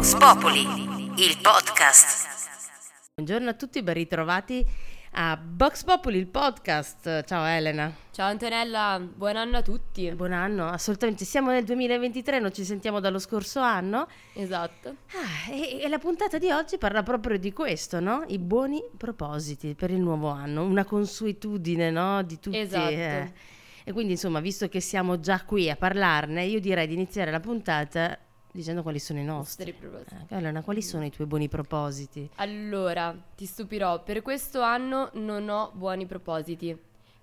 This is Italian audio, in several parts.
Vox Populi, il podcast. Buongiorno a tutti, ben ritrovati a Vox Populi, il podcast. Ciao Elena. Ciao Antonella, buon anno a tutti. Buon anno, assolutamente. Siamo nel 2023, non ci sentiamo dallo scorso anno. Esatto. Ah, e, e la puntata di oggi parla proprio di questo, no? I buoni propositi per il nuovo anno, una consuetudine, no? Di tutti. Esatto. eh. E quindi, insomma, visto che siamo già qui a parlarne, io direi di iniziare la puntata dicendo quali sono i nostri. Eh, Elena, quali sono i tuoi buoni propositi? Allora, ti stupirò, per questo anno non ho buoni propositi.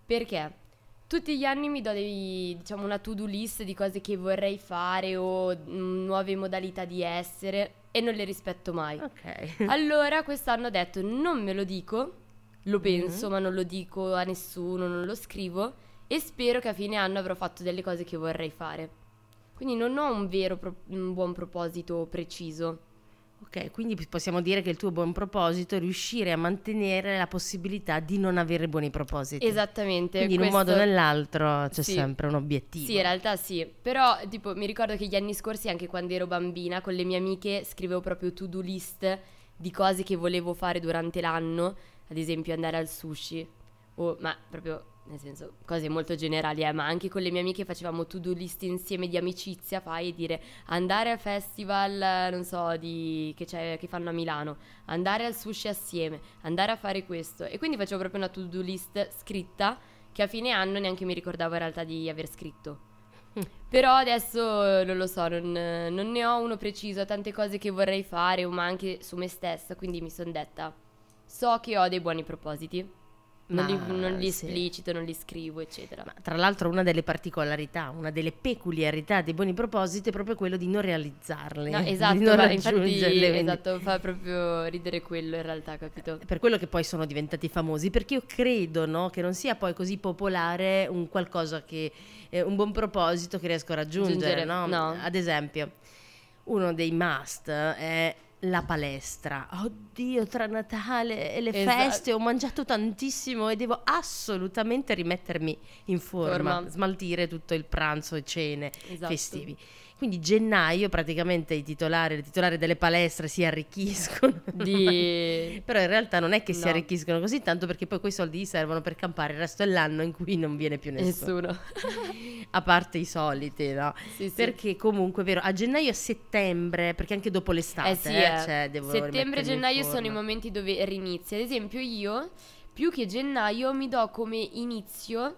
Perché? Tutti gli anni mi do dei, diciamo, una to-do list di cose che vorrei fare o mm, nuove modalità di essere e non le rispetto mai. Ok. Allora, quest'anno ho detto non me lo dico, lo penso, ma non lo dico a nessuno, non lo scrivo e spero che a fine anno avrò fatto delle cose che vorrei fare. Quindi non ho un vero pro- un buon proposito preciso. Ok, quindi possiamo dire che il tuo buon proposito è riuscire a mantenere la possibilità di non avere buoni propositi. Esattamente. Quindi in un modo o nell'altro c'è Sì. sempre un obiettivo. Sì, in realtà sì. Però, tipo, mi ricordo che gli anni scorsi, anche quando ero bambina, con le mie amiche scrivevo proprio to-do list di cose che volevo fare durante l'anno. Ad esempio, andare al sushi. O, ma proprio, nel senso, cose molto generali, eh, ma anche con le mie amiche facevamo to-do list insieme di amicizia, fai, e dire andare al festival, non so, di, che, c'è, che fanno a Milano, andare al sushi assieme, andare a fare questo. E quindi facevo proprio una to-do list scritta che a fine anno neanche mi ricordavo in realtà di aver scritto. Però adesso non lo so, non, non ne ho uno preciso, ho tante cose che vorrei fare, ma anche su me stessa, quindi mi sono detta, so che ho dei buoni propositi, non, li, non li sì. esplicito, non li scrivo, eccetera. Ma tra l'altro una delle particolarità, una delle peculiarità dei buoni propositi è proprio quello di non realizzarli, No, di esatto, non ma infatti esatto, fa proprio ridere quello in realtà, capito? Per quello che poi sono diventati famosi, perché io credo no, che non sia poi così popolare un qualcosa che, eh, un buon proposito che riesco a raggiungere. Raggiungere, no? no. Ad esempio, uno dei must è la palestra. Oddio, tra Natale e le Esatto. feste ho mangiato tantissimo e devo assolutamente rimettermi in forma, Forma. smaltire tutto il pranzo e cene Esatto. festivi. Quindi gennaio praticamente i titolari, le titolari delle palestre si arricchiscono. Di... Però in realtà non è che si No. arricchiscono così tanto perché poi quei soldi gli servono per campare il resto dell'anno in cui non viene più nessuno. Nessuno. A parte i soliti, no? Sì, sì. Perché comunque vero, a gennaio e a settembre, perché anche dopo l'estate, Eh sì, eh, eh. cioè, devo settembre e gennaio sono i momenti dove rinizia. Ad esempio, io più che gennaio mi do come inizio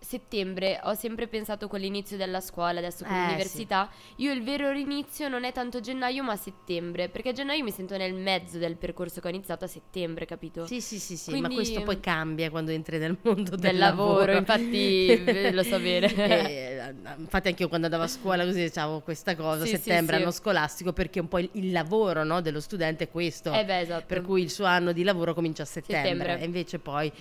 settembre. Ho sempre pensato con l'inizio della scuola, adesso con Eh, l'università. Io il vero rinizio non è tanto gennaio, ma settembre. Perché a gennaio mi sento nel mezzo del percorso che ho iniziato a settembre, capito? Sì, sì, sì, sì, ma Quindi- questo poi cambia quando entri nel mondo del, Del lavoro, infatti, eh, lo so bene. Eh, infatti anche io quando andavo a scuola così dicevo questa cosa, Sì, sì, settembre, sì. anno scolastico, perché un po' il, il lavoro no, dello studente è questo. Eh beh, esatto. per cui il suo anno di lavoro comincia a settembre, Settembre. e invece poi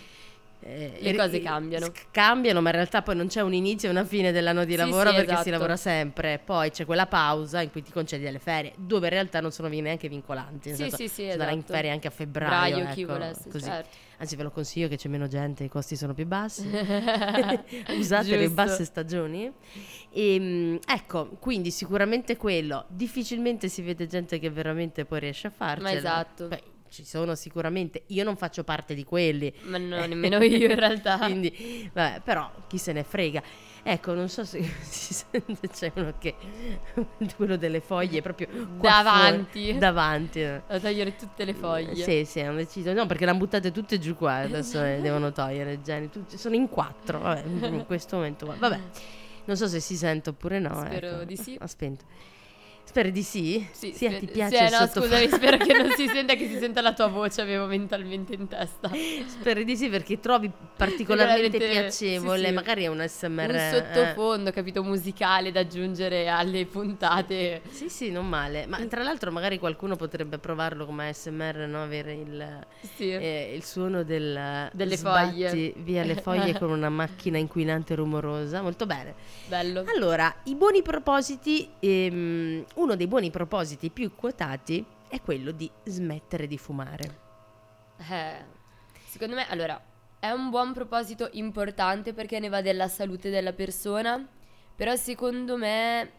eh, Le cose i- cambiano. cambiano, ma in realtà poi non c'è un inizio e una fine dell'anno di Sì, lavoro sì, perché si esatto. lavora sempre. Poi c'è quella pausa in cui ti concedi delle ferie, dove in realtà non sono neanche vincolanti. nel Sì, senso, sì, sì, si andrà in esatto. ferie anche a febbraio. Chi ecco, volesse, così. certo. Anzi, ve lo consiglio che c'è meno gente, i costi sono più bassi. Usate le basse stagioni. E, ecco, quindi sicuramente quello. Difficilmente si vede gente che veramente poi riesce a farcela. Ma esatto. Beh, ci sono sicuramente. Io non faccio parte di quelli. Ma no, nemmeno io in realtà. Quindi, vabbè, però chi se ne frega. Ecco, non so se si sente, c'è uno che quello delle foglie proprio Davanti. fuori, davanti. eh. A togliere tutte le foglie. Sì, sì, hanno deciso. No, perché le hanno buttate tutte giù qua. Adesso le devono togliere. Geni, tutti- sono in quattro. Vabbè, in questo momento. Vabbè, non so se si sente oppure no. Spero ecco. di sì. Ha spento. Speri di sì? Sì, Sì, spe- ti piace sì, il no, sottofondo? scusami, spero che non si senta che si senta la tua voce, avevo mentalmente in testa. Speri di sì perché trovi particolarmente piacevole. sì. Magari è un SMR. Un eh. sottofondo, capito, musicale da aggiungere alle puntate. Sì, sì, non male. Ma tra l'altro magari qualcuno potrebbe provarlo come ASMR, no? Avere il, eh, il suono del Delle foglie. via le foglie con una macchina inquinante e rumorosa. Molto bene. Bello. Allora, i buoni propositi, ehm, uno dei buoni propositi più quotati è quello di smettere di fumare. Eh, secondo me, allora, è un buon proposito importante perché ne va della salute della persona, però secondo me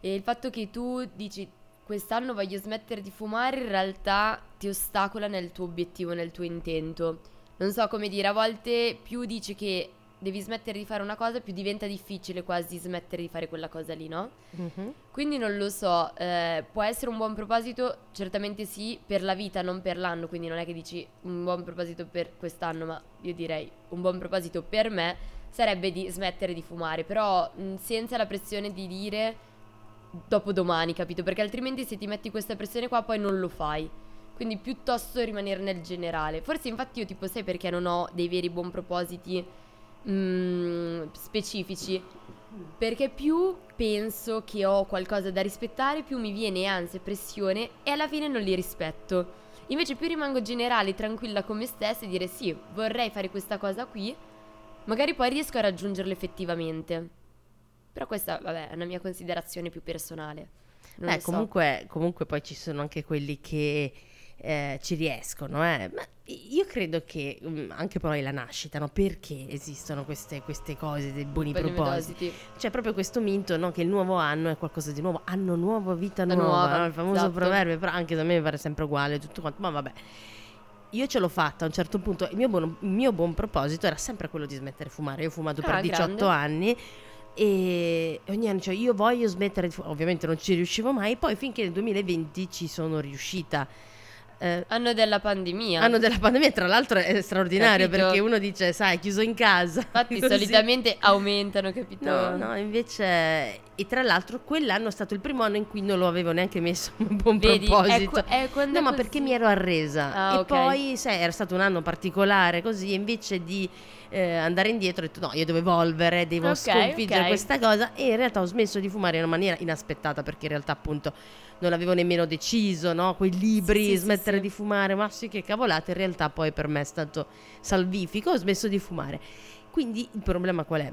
eh, il fatto che tu dici quest'anno voglio smettere di fumare, in realtà ti ostacola nel tuo obiettivo, nel tuo intento. Non so come dire, a volte più dici che devi smettere di fare una cosa, più diventa difficile quasi smettere di fare quella cosa lì, no? Mhm. Quindi non lo so, eh, può essere un buon proposito, certamente sì, per la vita, non per l'anno, quindi non è che dici un buon proposito per quest'anno, ma io direi un buon proposito per me sarebbe di smettere di fumare, però mh, senza la pressione di dire dopo domani, capito? Perché altrimenti se ti metti questa pressione qua poi non lo fai. Quindi piuttosto rimanere nel generale. Forse infatti io tipo sai perché non ho dei veri buon propositi mm, specifici? Perché più penso che ho qualcosa da rispettare, più mi viene ansia e pressione e alla fine non li rispetto. Invece più rimango generale, tranquilla con me stessa e dire sì, vorrei fare questa cosa qui, magari poi riesco a raggiungerlo effettivamente. Però questa, vabbè, è una mia considerazione più personale. Non Beh, lo so. comunque, comunque poi ci sono anche quelli che eh, ci riescono, eh. Ma io credo che mm, anche poi la nascita, no? Perché esistono queste, queste cose, dei buoni Buoni propositi? C'è proprio questo mito, no? Che il nuovo anno è qualcosa di nuovo, anno nuovo, vita La nuova, nuova, no? il famoso esatto. proverbio, però anche da me mi pare sempre uguale tutto quanto, ma vabbè. Io ce l'ho fatta a un certo punto, il mio buon, il mio buon proposito era sempre quello di smettere di fumare, io ho fumato per Ah, 18 grande. anni e ogni anno cioè io voglio smettere di fumare, ovviamente non ci riuscivo mai, poi finché nel 2020 ci sono riuscita. Eh, Anno della pandemia. Anno della pandemia, tra l'altro è straordinario Capito? perché uno dice, sai, chiuso in casa. Infatti così. solitamente aumentano, capito? No, no, invece... E tra l'altro quell'anno è stato il primo anno in cui non lo avevo neanche messo un buon Vedi, proposito. ecco, è quando No, è ma così. perché mi ero arresa. Ah, e ok. poi, sai, era stato un anno particolare così, invece di eh, andare indietro ho detto no, io devo evolvere, devo Ok, sconfiggere ok. questa cosa e in realtà ho smesso di fumare in una maniera inaspettata perché in realtà appunto non avevo nemmeno deciso, no? Quei libri, Sì, sì, sì, smettere sì. di fumare, ma sì che cavolate, in realtà poi per me è stato salvifico, ho smesso di fumare. Quindi il problema qual è?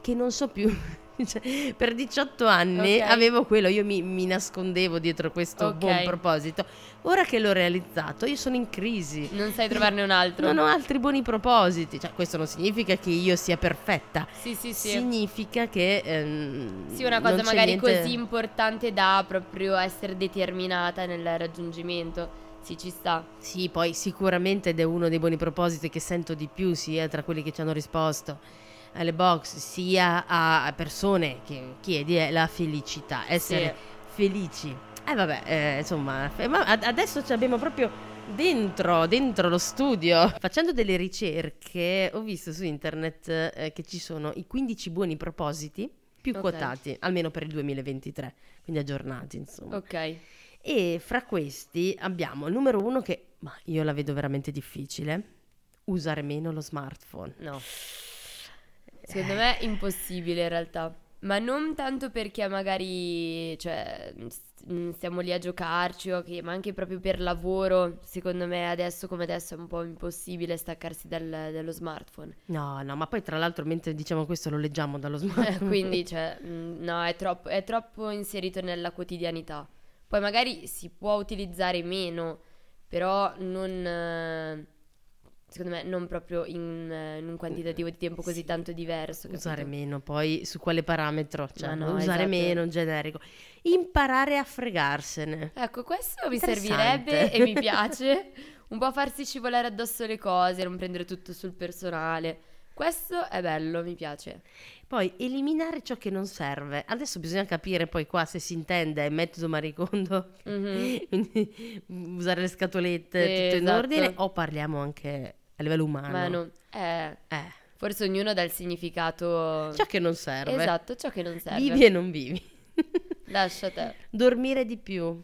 Che non so più. Cioè, per 18 anni Ok. avevo quello, io mi, mi nascondevo dietro questo Ok. buon proposito. Ora che l'ho realizzato, io sono in crisi. Non sai trovarne un altro. Non ho altri buoni propositi. Cioè, questo non significa che io sia perfetta. Sì, sì, sì. Significa che. ehm, Sì, una cosa magari niente- così importante da proprio essere determinata nel raggiungimento. Sì, ci sta. Sì, poi sicuramente ed è uno dei buoni propositi che sento di più, sia tra quelli che ci hanno risposto alle box, sia a persone che chiedi, è la felicità, essere felici. Eh vabbè, eh, insomma, ma ad- adesso ci abbiamo proprio dentro, dentro lo studio. Facendo delle ricerche ho visto su internet eh, che ci sono i 15 buoni propositi più Ok. quotati, almeno per il 2023, quindi aggiornati insomma. Ok. E fra questi abbiamo il numero uno che, ma io la vedo veramente difficile, usare meno lo smartphone. No. Secondo me è impossibile in realtà. Ma non tanto perché magari, cioè, mm, stiamo lì a giocarci, o che- ma anche proprio per lavoro. Secondo me adesso come adesso è un po' impossibile staccarsi dal- dallo smartphone. No, no, ma poi tra l'altro mentre diciamo questo lo leggiamo dallo Eh, smartphone. Quindi, cioè, mm, no, è troppo, è troppo inserito nella quotidianità. Poi magari si può utilizzare meno, però non, secondo me, non proprio in, eh, in un quantitativo di tempo così tanto diverso. Usare capito? meno, poi su quale parametro? Cioè, no, usare esatto. meno, generico. Imparare a fregarsene. Ecco, questo mi servirebbe e mi piace. Un po' farsi scivolare addosso le cose, non prendere tutto sul personale. Questo è bello, mi piace. Poi eliminare ciò che non serve. Adesso bisogna capire poi qua se si intende metodo maricondo, Mhm. quindi usare le scatolette, Sì, tutto in esatto. ordine, o parliamo anche a livello umano. Ma no, eh, Eh, forse ognuno dà il significato... ciò che non serve. Esatto, ciò che non serve. Vivi e non vivi. Lascia te. Dormire di più.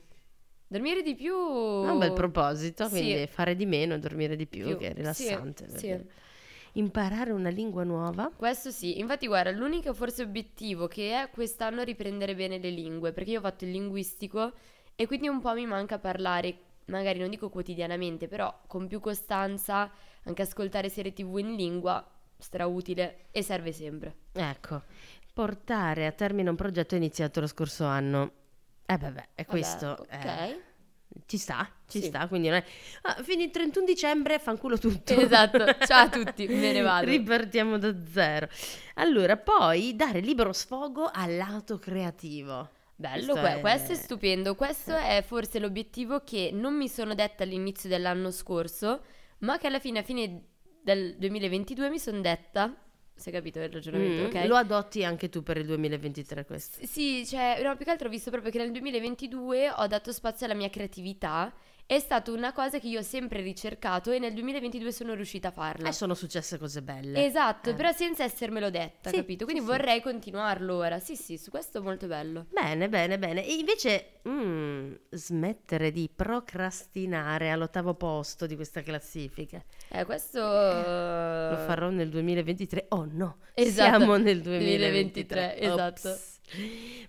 Dormire di più... È un bel proposito, Sì. quindi fare di meno e dormire di più, Più, che è rilassante. sì. Imparare una lingua nuova. Questo sì, infatti guarda, l'unico forse obiettivo che è quest'anno riprendere bene le lingue, perché io ho fatto il linguistico e quindi un po' mi manca parlare, magari non dico quotidianamente, però con più costanza, anche ascoltare serie tv in lingua, strautile e serve sempre. Ecco, portare a termine un progetto iniziato lo scorso anno. Eh beh, beh, è Vabbè, questo. ok. eh, ci sta, ci Sì. sta, quindi non è... Ah, fine il 31 dicembre, fanculo tutto. Esatto, ciao a tutti, me ne vado. Ripartiamo da zero. Allora, poi dare libero sfogo al lato creativo. Bello, Questo que- è- questo è stupendo. Questo è forse l'obiettivo che non mi sono detta all'inizio dell'anno scorso, ma che alla fine, a fine del 2022 mi sono detta. Si è capito il ragionamento, Mm, ok? Lo adotti anche tu per il 2023 questo. Sì, cioè, no, più che altro ho visto proprio che nel 2022 ho dato spazio alla mia creatività. È stata una cosa che io ho sempre ricercato e nel 2022 sono riuscita a farla. E sono successe cose belle. Esatto, Eh. però senza essermelo detta, Sì, capito? Quindi sì, sì. vorrei continuarlo ora. Sì, sì, su questo è molto bello. Bene, bene, bene. E invece mm, smettere di procrastinare all'ottavo posto di questa classifica. Eh, questo... Lo Lo farò nel 2023. Oh no, Esatto, siamo nel 2023. 2023, esatto. Ops.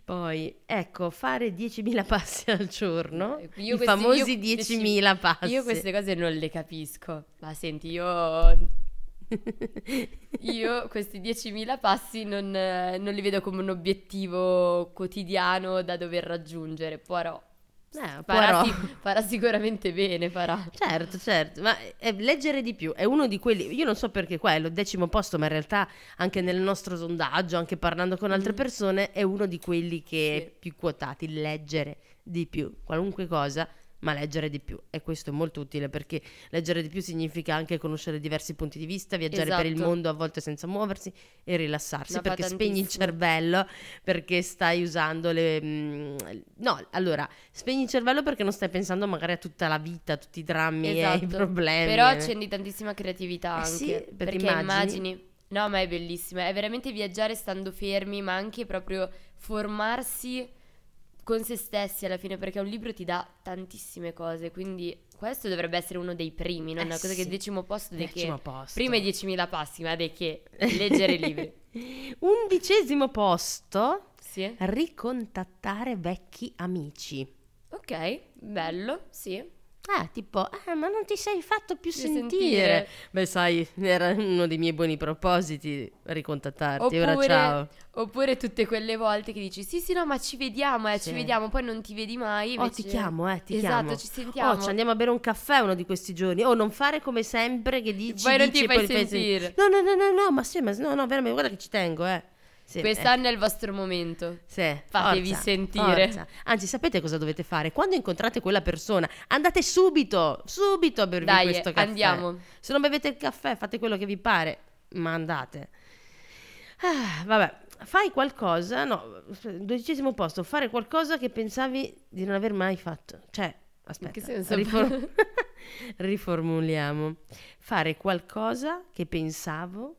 Poi, ecco, fare 10.000 passi al giorno. Io I questi- famosi io- 10.000 passi. Io queste cose non le capisco. Ma senti, io... Io questi 10.000 passi non, non li vedo come un obiettivo quotidiano da dover raggiungere. Però Eh, farà, si- farà sicuramente bene, farà. Certo, certo, ma è leggere di più è uno di quelli, io non so perché qua è lo decimo posto, ma in realtà anche nel nostro sondaggio, anche parlando con altre Mm. persone, è uno di quelli che Sì. è più quotati, leggere di più, qualunque cosa, ma leggere di più. E questo è molto utile perché leggere di più significa anche conoscere diversi punti di vista, viaggiare per il Esatto. mondo a volte senza muoversi e rilassarsi, No, perché spegni il cervello, perché stai usando le... mm, no, allora, spegni il cervello perché non stai pensando magari a tutta la vita, a tutti i drammi e i Esatto. problemi. Però eh. accendi tantissima creatività Eh anche. sì, perché perché immagini- immagini... No, ma è bellissima. È veramente viaggiare stando fermi, ma anche proprio formarsi con se stessi alla fine, perché un libro ti dà tantissime cose. Quindi questo dovrebbe essere uno dei primi, non Eh una cosa sì. che decimo posto di Decimo che... posto. Prima i 10.000 passi, ma di che leggere libri. Undicesimo posto, Sì. ricontattare vecchi amici. Ok, bello, sì. Ah, tipo, ah, ma non ti sei fatto più sentire. sentire. Beh, sai, era uno dei miei buoni propositi ricontattarti. Ora Oppure, ciao. oppure tutte quelle volte che dici sì sì no ma ci vediamo eh, Sì. ci vediamo poi non ti vedi mai Oh, invece- ti chiamo, eh, ti esatto chiamo. ci sentiamo Oh, ci andiamo a bere un caffè uno di questi giorni. Oh, non fare come sempre che dici Poi non dici ti fai sentire. No, no, no, no, no, ma sì, ma no, no, veramente, guarda che ci tengo, eh. Sì, quest'anno è il vostro momento Sì, Fatevi forza, sentire. forza. Anzi, sapete cosa dovete fare? Quando incontrate quella persona, andate subito, subito a bervi dai questo caffè. andiamo Se non bevete il caffè, fate quello che vi pare, ma andate. Ah, vabbè, fai qualcosa, no, dodicesimo posto, fare qualcosa che pensavi di non aver mai fatto. Cioè, aspetta, che senso? rifor- riformuliamo. Fare qualcosa che pensavo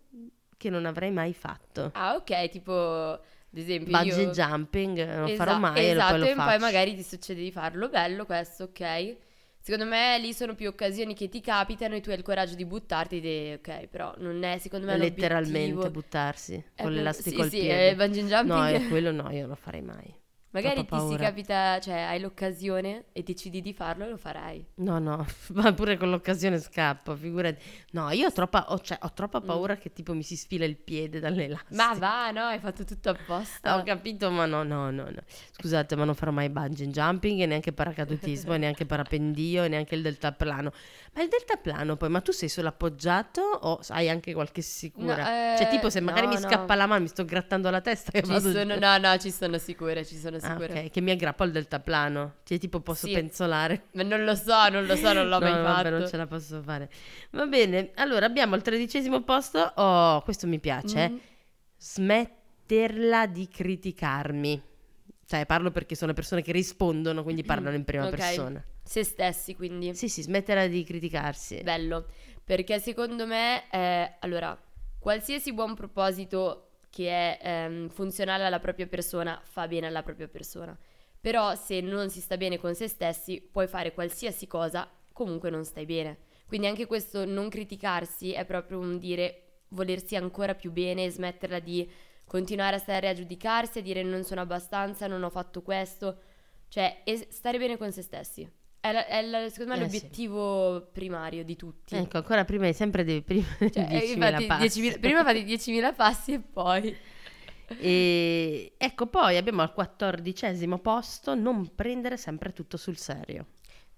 che non avrei mai fatto. ah ok tipo ad esempio Bungee io jumping non Esa- farò mai e esatto poi lo e poi magari ti succede di farlo bello questo ok Secondo me lì sono più occasioni che ti capitano e tu hai il coraggio di buttarti ed è ok, però non è secondo me letteralmente l'obiettivo. buttarsi Eh, con per- l'elastico sì, al sì, piede. eh, bungee jumping. No, eh, quello no, io non lo farei mai. Magari ti si capita, cioè hai l'occasione e decidi di farlo e lo farai. No, no, ma pure con l'occasione scappo, figurati. No, io ho troppa, ho, cioè, ho troppa paura che tipo mi si sfila il piede dall'elastico. Mm. Ma va, no, hai fatto tutto apposta. Ho capito, ma no, no, no, no. Scusate, ma non farò mai bungee jumping e neanche paracadutismo e neanche parapendio e neanche il deltaplano. Ma il deltaplano poi, ma tu sei solo appoggiato o hai anche qualche sicura? No, eh, cioè tipo se magari no, mi no. scappa la mano, mi sto grattando la testa e Ci vado sono, no, no, ci sono sicure, ci sono Ah, sicure. ok, che mi aggrappo al deltaplano. Cioè tipo posso Sì. penzolare. Ma non lo so, non lo so, non l'ho No, mai vabbè, fatto. non ce la posso fare. Va bene, allora abbiamo al tredicesimo posto. Oh, questo mi piace. Mm. Smetterla di criticarmi. Cioè, parlo perché sono persone che rispondono, quindi parlano in prima Ok. persona. Se stessi, quindi. Sì, sì, smetterla di criticarsi. Bello. Perché secondo me, è, allora, qualsiasi buon proposito che è ehm, funzionale alla propria persona fa bene alla propria persona. Però se non si sta bene con se stessi, puoi fare qualsiasi cosa, comunque non stai bene. Quindi anche questo non criticarsi è proprio un dire volersi ancora più bene e smetterla di continuare a stare a giudicarsi, a dire non sono abbastanza, non ho fatto questo. Cioè, stare bene con se stessi. È, la- è la- secondo me Eh, sì. l'obiettivo primario di tutti. Ecco, ancora prima, sempre devi prima Cioè, eh, 10.000 infatti, passi. 10.000 prima fate 10.000 passi e poi... E ecco, poi abbiamo al quattordicesimo posto non prendere sempre tutto sul serio.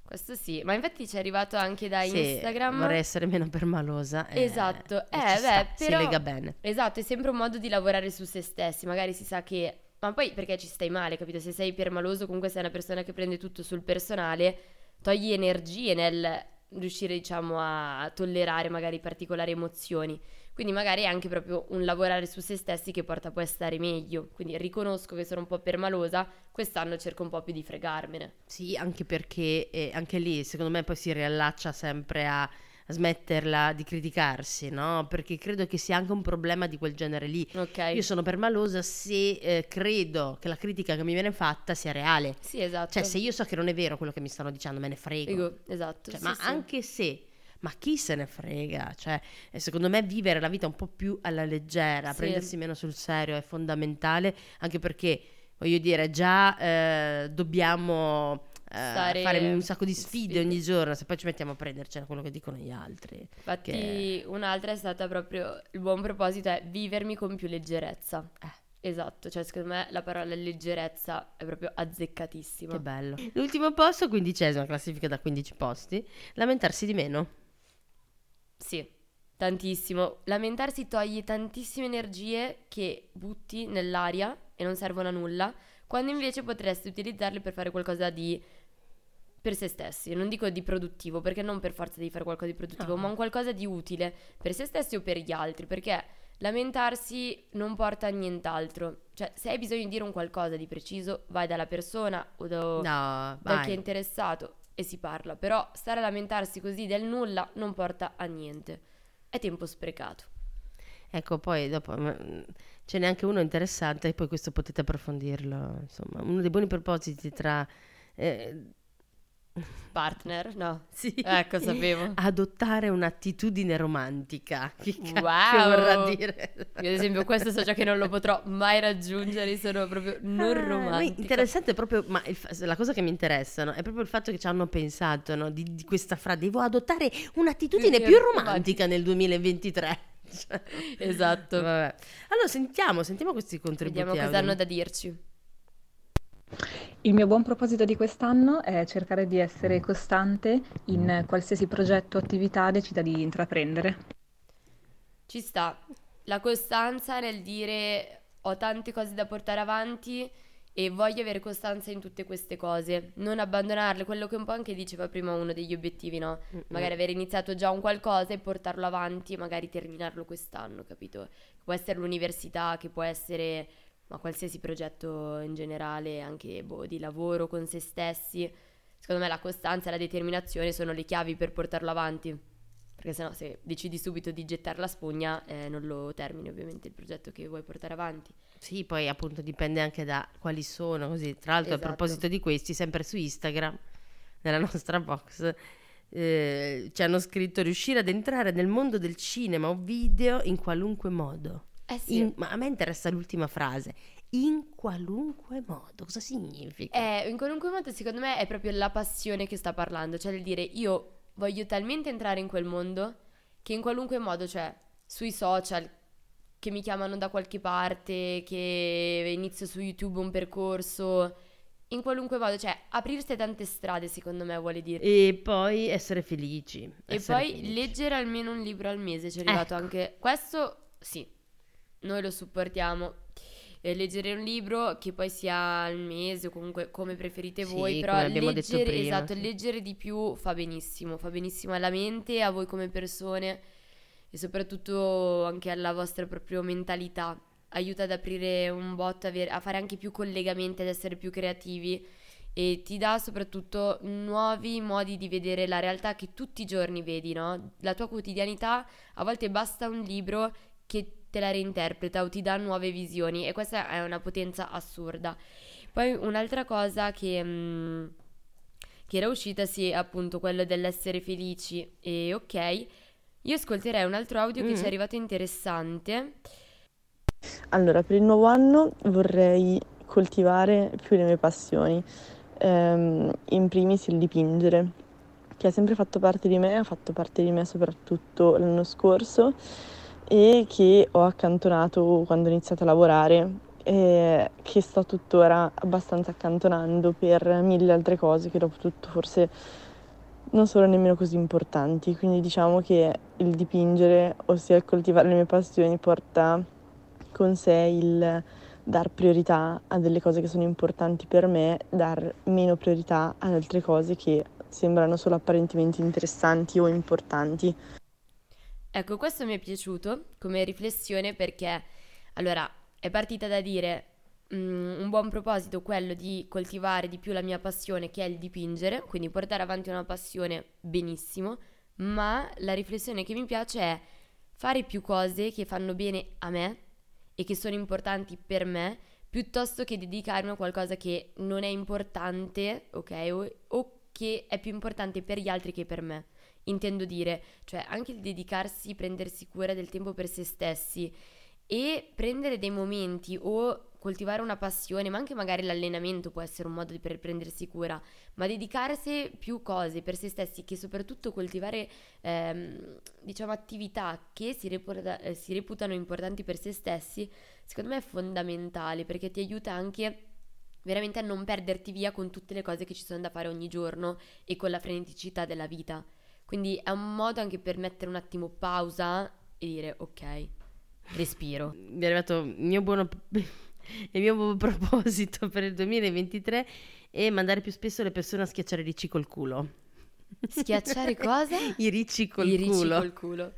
Questo sì, ma infatti ci è arrivato anche da Sì, Instagram. vorrei essere meno permalosa. eh, Esatto, eh, sta, beh, si però- lega bene. Esatto, è sempre un modo di lavorare su se stessi. Magari si sa che Ma poi perché ci stai male, capito? Se sei permaloso, comunque sei una persona che prende tutto sul personale, togli energie nel riuscire, diciamo, a tollerare magari particolari emozioni. Quindi magari è anche proprio un lavorare su se stessi che porta poi a stare meglio. Quindi riconosco che sono un po' permalosa, quest'anno cerco un po' più di fregarmene. Sì, anche perché eh, anche lì secondo me poi si riallaccia sempre a smetterla di criticarsi, no? Perché credo che sia anche un problema di quel genere lì. Ok. Io sono permalosa se eh, credo che la critica che mi viene fatta sia reale. Sì, esatto. Cioè, se io so che non è vero quello che mi stanno dicendo, me ne frego. Dico, esatto. Cioè, sì, ma sì. anche se, ma chi se ne frega? Cioè, eh, secondo me vivere la vita un po' più alla leggera, Sì. prendersi meno sul serio è fondamentale, anche perché, voglio dire, già eh, dobbiamo Stare- fare un sacco di sfide, sfide. ogni giorno, se poi ci mettiamo a prendercela quello che dicono gli altri. Infatti, che- un'altra è stata proprio il buon proposito è vivermi con più leggerezza. Eh. Esatto, cioè secondo me la parola leggerezza è proprio azzeccatissima. Che bello. L'ultimo posto, quindicesima, classifica da 15 posti, lamentarsi di meno. Sì, tantissimo. Lamentarsi toglie tantissime energie che butti nell'aria e non servono a nulla, quando invece potresti utilizzarle per fare qualcosa di per se stessi. Non dico di produttivo, perché non per forza devi fare qualcosa di produttivo, No. ma un qualcosa di utile per se stessi o per gli altri, perché lamentarsi non porta a nient'altro. Cioè, se hai bisogno di dire un qualcosa di preciso, vai dalla persona o da, No, da vai. chi è interessato e si parla. Però stare a lamentarsi così del nulla non porta a niente. È tempo sprecato. Ecco, poi dopo mm, ce n'è anche uno interessante e poi questo potete approfondirlo. Insomma, uno dei buoni propositi tra... eh, Partner? No. sì, Ecco, sapevo. adottare un'attitudine romantica. Che Wow! vorrà dire? Io, ad esempio, questo so già che non lo potrò mai raggiungere, sono proprio non Ah, ma romantica. interessante proprio, ma il la cosa che mi interessa no, è proprio il fatto che ci hanno pensato no, di, di questa frase, devo adottare un'attitudine Più romantica. nel 2023. Cioè, Esatto. vabbè. Allora sentiamo, sentiamo questi contributi. Vediamo cosa hanno da dirci. Il mio buon proposito di quest'anno è cercare di essere costante in qualsiasi progetto o attività decida di intraprendere. Ci sta. La costanza nel dire ho tante cose da portare avanti e voglio avere costanza in tutte queste cose, non abbandonarle, quello che un po' anche diceva prima uno degli obiettivi, no? Mm-mm. Magari aver iniziato già un qualcosa e portarlo avanti e magari terminarlo quest'anno, capito? Può essere l'università, che può essere ma qualsiasi progetto in generale, anche boh, di lavoro con se stessi. Secondo me la costanza e la determinazione sono le chiavi per portarlo avanti. Perché sennò se decidi subito di gettare la spugna eh, non lo termini ovviamente il progetto che vuoi portare avanti. Sì, poi appunto dipende anche da quali sono, così. Tra l'altro, Esatto. a proposito di questi, sempre su Instagram, nella nostra box, eh, ci hanno scritto riuscire ad entrare nel mondo del cinema o video in qualunque modo. Eh sì. In- ma a me interessa l'ultima frase. In qualunque modo, cosa significa? Eh, in qualunque modo secondo me è proprio la passione che sta parlando, cioè del dire io voglio talmente entrare in quel mondo che in qualunque modo, cioè sui social che mi chiamano da qualche parte, che inizio su YouTube un percorso, in qualunque modo, cioè aprirsi a tante strade secondo me vuole dire. E poi essere felici. E essere poi felici. leggere almeno un libro al mese, ci è arrivato Ecco. anche questo, sì, noi lo supportiamo. Eh, leggere un libro che poi sia al mese o comunque come preferite Sì, voi, però leggere, esatto, leggere di più fa benissimo, fa benissimo alla mente, a voi come persone e soprattutto anche alla vostra propria mentalità. Aiuta ad aprire un botto, a fare anche più collegamenti, ad essere più creativi e ti dà soprattutto nuovi modi di vedere la realtà che tutti i giorni vedi, no? La tua quotidianità, a volte basta un libro che te la reinterpreta o ti dà nuove visioni e questa è una potenza assurda. Poi un'altra cosa che, mm, che era uscita, sì, appunto quello dell'essere felici e ok. Io ascolterei un altro audio che Mm. ci è arrivato interessante. Allora, per il nuovo anno vorrei coltivare più le mie passioni, Ehm, in primis il dipingere, che ha sempre fatto parte di me, ha fatto parte di me soprattutto l'anno scorso e che ho accantonato quando ho iniziato a lavorare e che sto tuttora abbastanza accantonando per mille altre cose che dopo tutto forse non sono nemmeno così importanti. Quindi diciamo che il dipingere, ossia il coltivare le mie passioni, porta con sé il dar priorità a delle cose che sono importanti per me, dar meno priorità ad altre cose che sembrano solo apparentemente interessanti o importanti. Ecco, questo mi è piaciuto come riflessione perché, allora, è partita da dire mm, un buon proposito quello di coltivare di più la mia passione che è il dipingere, quindi portare avanti una passione benissimo, ma la riflessione che mi piace è fare più cose che fanno bene a me e che sono importanti per me, piuttosto che dedicarmi a qualcosa che non è importante, ok? O, o che è più importante per gli altri che per me. Intendo dire, cioè anche il dedicarsi, prendersi cura del tempo per se stessi e prendere dei momenti o coltivare una passione, ma anche magari l'allenamento può essere un modo per prendersi cura, ma dedicarsi più cose per se stessi, che soprattutto coltivare ehm, diciamo attività che si, reputa, eh, si reputano importanti per se stessi, secondo me è fondamentale perché ti aiuta anche veramente a non perderti via con tutte le cose che ci sono da fare ogni giorno e con la freneticità della vita. Quindi è un modo anche per mettere un attimo pausa e dire ok, respiro. Mi è arrivato il mio buono il mio buon proposito per il 2023 è mandare più spesso le persone a schiacciare i ricci col culo. Schiacciare cosa? I ricci col I culo. ricci col culo.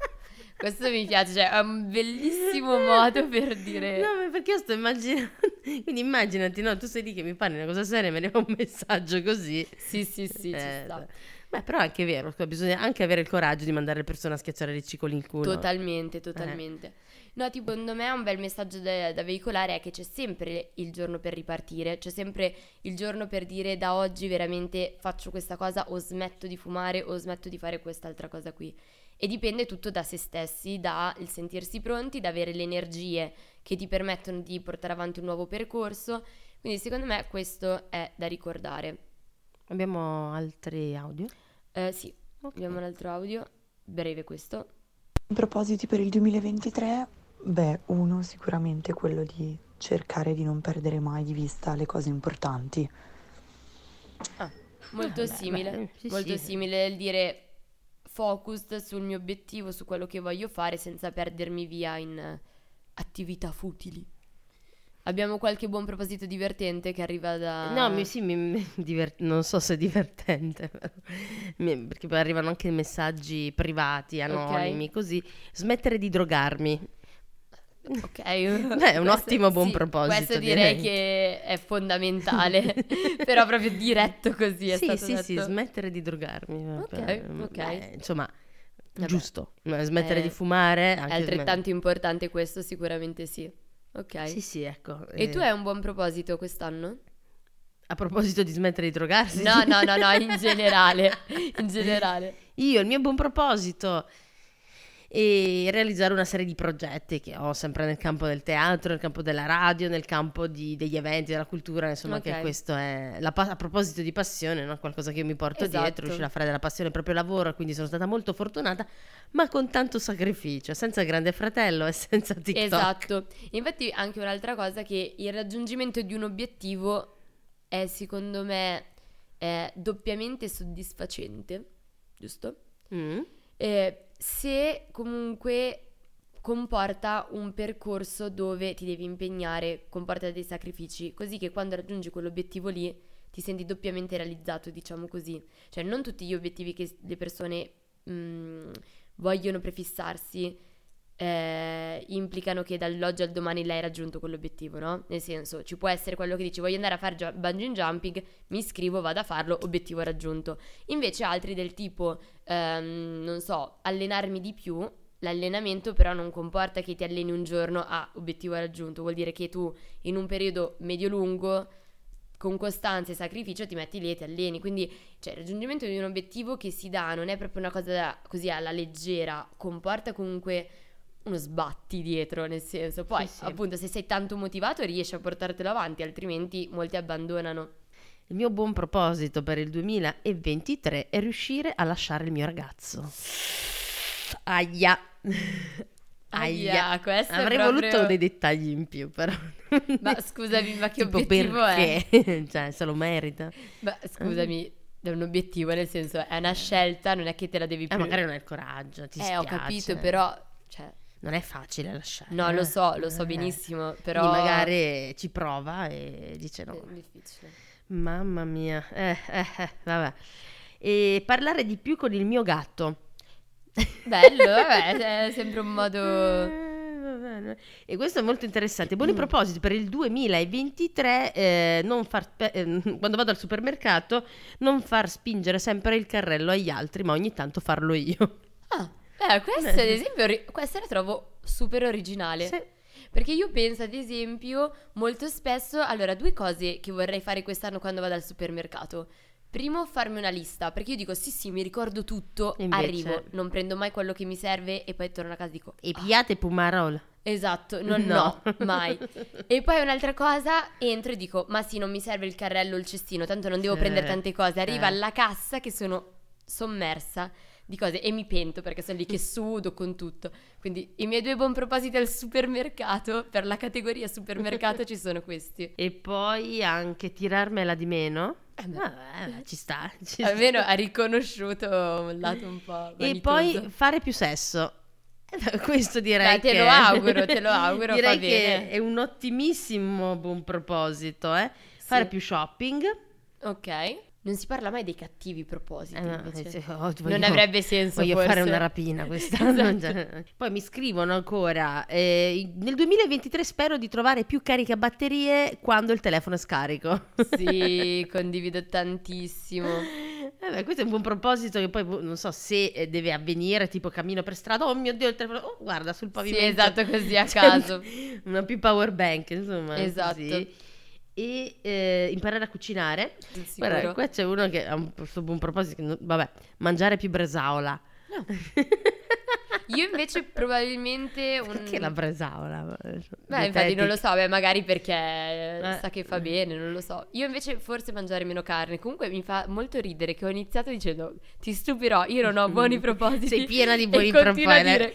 Questo mi piace, cioè è un bellissimo modo per dire... No, ma perché io sto immaginando. Quindi immaginati, no, tu sei lì che mi parli una cosa seria e mi arriva un messaggio così. Sì, sì, sì, ci Eh, sta. Beh, però è anche vero, bisogna anche avere il coraggio di mandare le persone a schiacciare i ricci con il culo. Totalmente, totalmente. No, tipo, secondo me un bel messaggio da, da veicolare è che c'è sempre il giorno per ripartire, c'è sempre il giorno per dire da oggi veramente faccio questa cosa o smetto di fumare o smetto di fare quest'altra cosa qui. E dipende tutto da se stessi, da il sentirsi pronti, da avere le energie che ti permettono di portare avanti un nuovo percorso. Quindi secondo me questo è da ricordare. Abbiamo altri audio? Eh, sì, Ok. abbiamo un altro audio, breve questo. Propositi per il 2023? Beh, uno sicuramente quello di cercare di non perdere mai di vista le cose importanti. Molto Ah, beh, simile, beh, sì, molto sì. simile il dire focus sul mio obiettivo, su quello che voglio fare senza perdermi via in attività futili. Abbiamo qualche buon proposito divertente che arriva da... No, mi, sì, mi, mi divert- non so se è divertente. Mi- perché poi arrivano anche messaggi privati, anonimi, così. Smettere di drogarmi. Ok. è un ottimo buon proposito, Questo direi direi. che è fondamentale, però proprio diretto così è sì, stato sì, sì, detto. smettere di drogarmi. Ok, Beh, ok. beh, insomma, Vabbè. giusto. Smettere Eh, di fumare. È anche altrettanto importante questo, sicuramente sì. Ok. Sì, sì, ecco. E eh, tu hai un buon proposito quest'anno? A proposito di smettere di drogarsi. No, no, no, no, in generale, in generale. Io, il mio buon proposito è realizzare una serie di progetti che ho sempre nel campo del teatro, nel campo della radio, nel campo di- degli eventi, della cultura, insomma, Ok. che questo è la a proposito di passione, no? qualcosa che io mi porto Esatto. dietro, riuscire a fare della passione il proprio lavoro, quindi sono stata molto fortunata, ma con tanto sacrificio, senza grande fratello e senza TikTok. Esatto. Infatti anche un'altra cosa che il raggiungimento di un obiettivo è secondo me eh, doppiamente soddisfacente, giusto? Mm. Eh, se comunque comporta un percorso dove ti devi impegnare, comporta dei sacrifici, così che quando raggiungi quell'obiettivo lì ti senti doppiamente realizzato, diciamo così. Cioè non tutti gli obiettivi che le persone mh, vogliono prefissarsi eh, implicano che dall'oggi al domani l'hai raggiunto quell'obiettivo, no? Nel senso, ci può essere quello che dici voglio andare a fare gia- bungee jumping, mi iscrivo, vado a farlo, obiettivo raggiunto. Invece altri del tipo, ehm, non so, allenarmi di più, l'allenamento però non comporta che ti alleni un giorno a obiettivo raggiunto, vuol dire che tu in un periodo medio-lungo con costanza e sacrificio ti metti lì e ti alleni. Quindi, cioè, il raggiungimento di un obiettivo che si dà non è proprio una cosa da- così alla leggera, comporta comunque uno sbatti dietro, nel senso, poi Sì, sì. appunto se sei tanto motivato riesci a portartelo avanti, altrimenti molti abbandonano. Il mio buon proposito per il 2023 è riuscire a lasciare il mio ragazzo. Aia. Aia, questo è Avrei proprio- voluto dei dettagli in più, però. Ma scusami, ma che Tipo obiettivo è? perché? cioè, se lo merita. Ma scusami, è un obiettivo, nel senso è una scelta, non è che te la devi Eh, più... magari non hai il coraggio, ti Eh, ho spiace. capito, però, cioè, non è facile lasciare. No, eh. lo so, lo so Eh. benissimo, però... Quindi magari ci prova e dice no. È difficile. Mamma mia, eh, eh, eh, vabbè. E parlare di più con il mio gatto. Bello, vabbè, è sempre un modo... Eh. E questo è molto interessante. Buoni propositi per il 2023, eh, non far eh, quando vado al supermercato, non far spingere sempre il carrello agli altri, ma ogni tanto farlo io. Ah, eh, questo ad esempio, ri- questa la trovo super originale. Sì. Perché io penso, ad esempio, molto spesso, allora, due cose che vorrei fare quest'anno quando vado al supermercato. Primo, farmi una lista, perché io dico sì, sì, mi ricordo tutto, Invece- arrivo, non prendo mai quello che mi serve e poi torno a casa e dico E "Ah, piate pumarol. Esatto, non No. no, mai. E poi un'altra cosa, entro e dico, ma sì, non mi serve il carrello o il cestino, tanto non devo Sì. prendere tante cose. Arriva Eh. alla cassa che sono sommersa di cose e mi pento perché sono lì che sudo con tutto. Quindi i miei due buon propositi al supermercato, per la categoria supermercato ci sono questi. E poi anche tirarmela di meno. Eh beh. Vabbè, ci sta. ci sta. Almeno ha riconosciuto un lato un po' E vanitoso. poi fare più sesso. Eh, Questo direi Dai, te che lo auguro, te lo auguro, direi che bene. è un ottimissimo buon proposito, eh? Fare Sì. più shopping. Ok. Non si parla mai dei cattivi propositi. Eh, no, sì, oh, Non voglio- avrebbe senso Voglio forse. fare una rapina quest'anno. Esatto. cioè. Poi mi scrivono ancora. eh, nel 2023 spero di trovare più caricabatterie quando il telefono è scarico. Sì, condivido tantissimo. Eh beh, questo è un buon proposito che poi boh, non so se eh, deve avvenire, tipo cammino per strada, oh mio Dio il telefono, oh guarda sul Sì, pavimento. esatto, così a Cioè, caso. Una più power bank, insomma. Esatto. così. E eh, imparare a cucinare. Guarda, qua c'è uno che ha un buon proposito, non- vabbè, mangiare più bresaola. Io invece probabilmente un... Perché la bresaola? Beh, infatti non lo so, beh, magari perché Eh. sa che fa bene, non lo so. Io invece forse mangiare meno carne. Comunque mi fa molto ridere che ho iniziato dicendo ti stupirò, io non ho buoni propositi. Sei piena di buoni propositi. dire,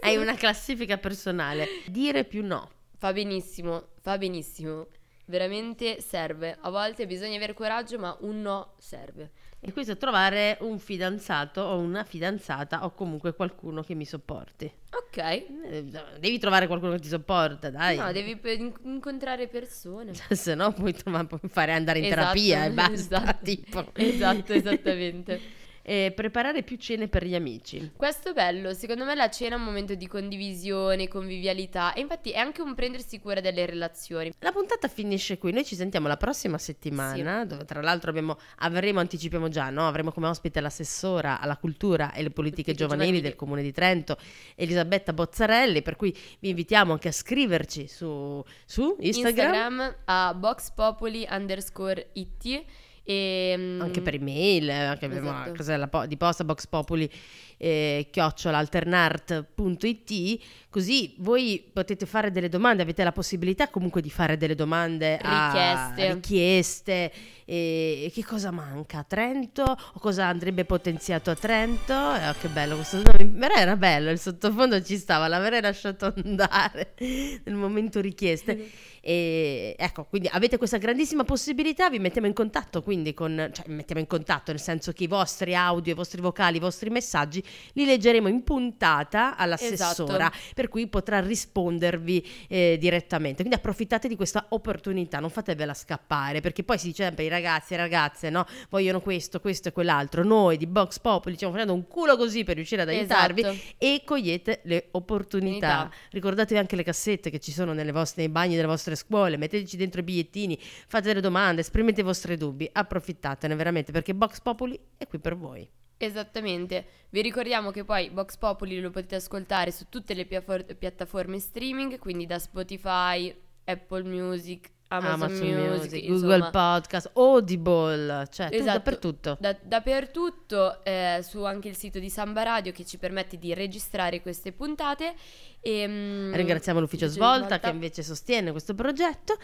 Hai una classifica personale. Dire più no. Fa benissimo, fa benissimo. Veramente serve. A volte bisogna avere coraggio, ma un no serve. E questo è trovare un fidanzato o una fidanzata o comunque qualcuno che mi sopporti. Ok. Eh, Devi trovare qualcuno che ti sopporta, dai. No, devi pe- incontrare persone. Se no puoi, trovare- puoi fare andare in Esatto, terapia e basta. esatto. Tipo. Esatto, esattamente. E preparare più cene per gli amici. Questo è bello, secondo me la cena è un momento di condivisione, convivialità e infatti è anche un prendersi cura delle relazioni. La puntata finisce qui. Noi ci sentiamo la prossima settimana, dove tra l'altro abbiamo, avremo, anticipiamo già, no? avremo come ospite l'assessora alla cultura e le politiche Politiche giovanili giovanili. del Comune di Trento, Elisabetta Bozzarelli, per cui vi invitiamo anche a scriverci su, su Instagram, Instagram a boxpopoli underscore it e... mm, anche per email, eh, anche abbiamo Esatto. la cosa della po- di posta Box Populi eh, chiocciolalternart.it così voi potete fare delle domande, avete la possibilità comunque di fare delle domande a Richieste. richieste e, che cosa manca? A Trento? O cosa andrebbe potenziato a Trento? Eh, che bello questo nome però era bello il sottofondo ci stava l'avrei lasciato andare nel momento richieste. E ecco quindi avete questa grandissima possibilità vi mettiamo in contatto quindi con cioè mettiamo in contatto nel senso che i vostri audio i vostri vocali i vostri messaggi li leggeremo in puntata all'assessora Esatto. per cui potrà rispondervi eh, direttamente. Quindi approfittate di questa opportunità non fatevela scappare perché poi si dice sempre i ragazzi e le ragazze no vogliono questo questo e quell'altro noi di Box Popoli stiamo facendo un culo così per riuscire ad aiutarvi Esatto. e cogliete le opportunità. Opportunità. Ricordatevi anche le cassette che ci sono nelle vostre, nei bagni delle vostre scuole, metteteci dentro i bigliettini, fate delle domande, esprimete i vostri dubbi, approfittatene veramente perché Box Populi è qui per voi. Esattamente. Vi ricordiamo che poi Vox Populi lo potete ascoltare su tutte le piafor- piattaforme streaming, quindi da Spotify, Apple Music, Amazon, Amazon Music, Google insomma, Podcast, Audible, cioè Esatto. dappertutto. da- dappertutto, eh, su anche il sito di Samba Radio che ci permette di registrare queste puntate. E, mm, Ringraziamo l'ufficio Ufficio Svolta che invece sostiene questo progetto.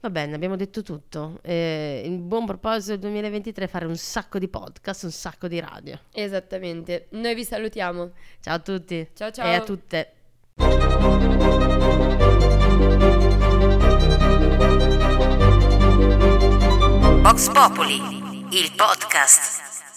Va bene, abbiamo detto tutto. Eh, il buon proposito del 2023 è fare un sacco di podcast, un sacco di radio. Esattamente. Noi vi salutiamo. Ciao a tutti Ciao ciao. e a tutte. Vox Populi, il podcast.